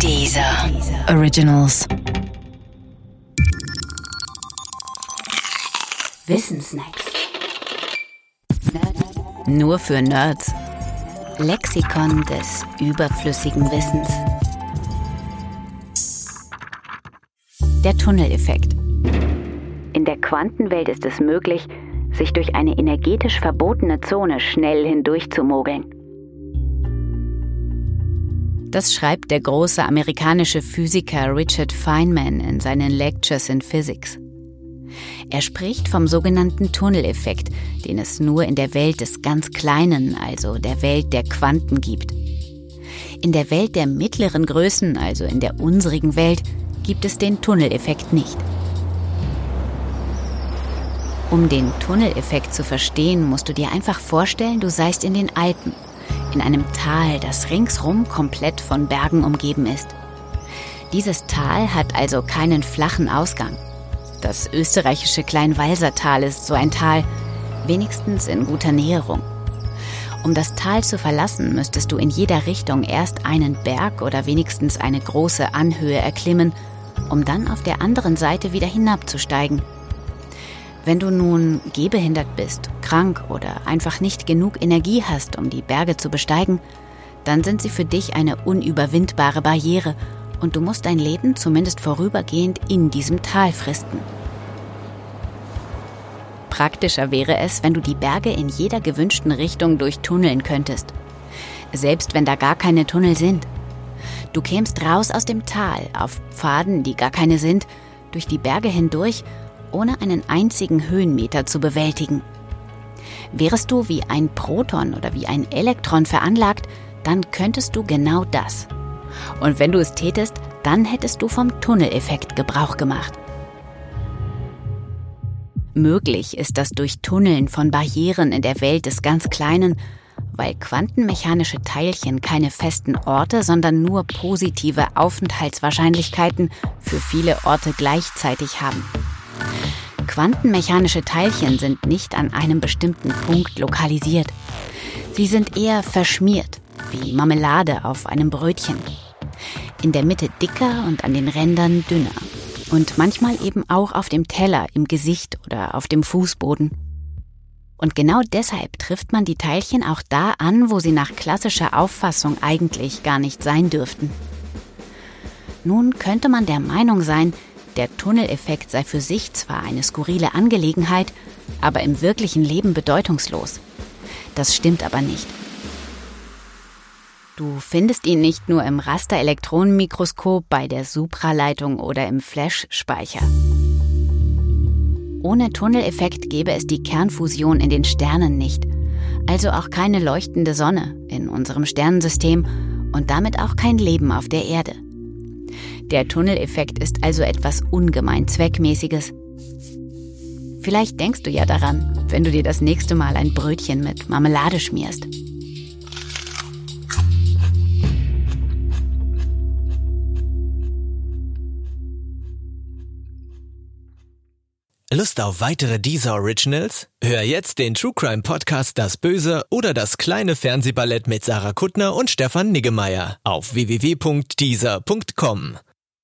Dieser Originals. Wissensnacks. Nur für Nerds. Lexikon des überflüssigen Wissens. Der Tunneleffekt. In der Quantenwelt ist es möglich, sich durch eine energetisch verbotene Zone schnell hindurchzumogeln. Das schreibt der große amerikanische Physiker Richard Feynman in seinen Lectures in Physics. Er spricht vom sogenannten Tunneleffekt, den es nur in der Welt des ganz Kleinen, also der Welt der Quanten gibt. In der Welt der mittleren Größen, also in der unsrigen Welt, gibt es den Tunneleffekt nicht. Um den Tunneleffekt zu verstehen, musst du dir einfach vorstellen, du seist in den Alpen in einem Tal, das ringsrum komplett von Bergen umgeben ist. Dieses Tal hat also keinen flachen Ausgang. Das österreichische Kleinwalsertal ist so ein Tal, wenigstens in guter Näherung. Um das Tal zu verlassen, müsstest du in jeder Richtung erst einen Berg oder wenigstens eine große Anhöhe erklimmen, um dann auf der anderen Seite wieder hinabzusteigen. Wenn du nun gehbehindert bist, krank oder einfach nicht genug Energie hast, um die Berge zu besteigen, dann sind sie für dich eine unüberwindbare Barriere und du musst dein Leben zumindest vorübergehend in diesem Tal fristen. Praktischer wäre es, wenn du die Berge in jeder gewünschten Richtung durchtunneln könntest. Selbst wenn da gar keine Tunnel sind. Du kämst raus aus dem Tal auf Pfaden, die gar keine sind, durch die Berge hindurch ohne einen einzigen Höhenmeter zu bewältigen. Wärest du wie ein Proton oder wie ein Elektron veranlagt, dann könntest du genau das. Und wenn du es tätest, dann hättest du vom Tunneleffekt Gebrauch gemacht. Möglich ist das Durchtunneln von Barrieren in der Welt des ganz Kleinen, weil quantenmechanische Teilchen keine festen Orte, sondern nur positive Aufenthaltswahrscheinlichkeiten für viele Orte gleichzeitig haben. Quantenmechanische Teilchen sind nicht an einem bestimmten Punkt lokalisiert. Sie sind eher verschmiert, wie Marmelade auf einem Brötchen. In der Mitte dicker und an den Rändern dünner. Und manchmal eben auch auf dem Teller, im Gesicht oder auf dem Fußboden. Und genau deshalb trifft man die Teilchen auch da an, wo sie nach klassischer Auffassung eigentlich gar nicht sein dürften. Nun könnte man der Meinung sein, der Tunneleffekt sei für sich zwar eine skurrile Angelegenheit, aber im wirklichen Leben bedeutungslos. Das stimmt aber nicht. Du findest ihn nicht nur im Rasterelektronenmikroskop, bei der Supraleitung oder im Flash-Speicher. Ohne Tunneleffekt gäbe es die Kernfusion in den Sternen nicht, also auch keine leuchtende Sonne in unserem Sternensystem und damit auch kein Leben auf der Erde. Der Tunneleffekt ist also etwas ungemein Zweckmäßiges. Vielleicht denkst du ja daran, wenn du dir das nächste Mal ein Brötchen mit Marmelade schmierst. Lust auf weitere Deezer Originals? Hör jetzt den True Crime Podcast Das Böse oder das kleine Fernsehballett mit Sarah Kuttner und Stefan Niggemeier auf www.deezer.com.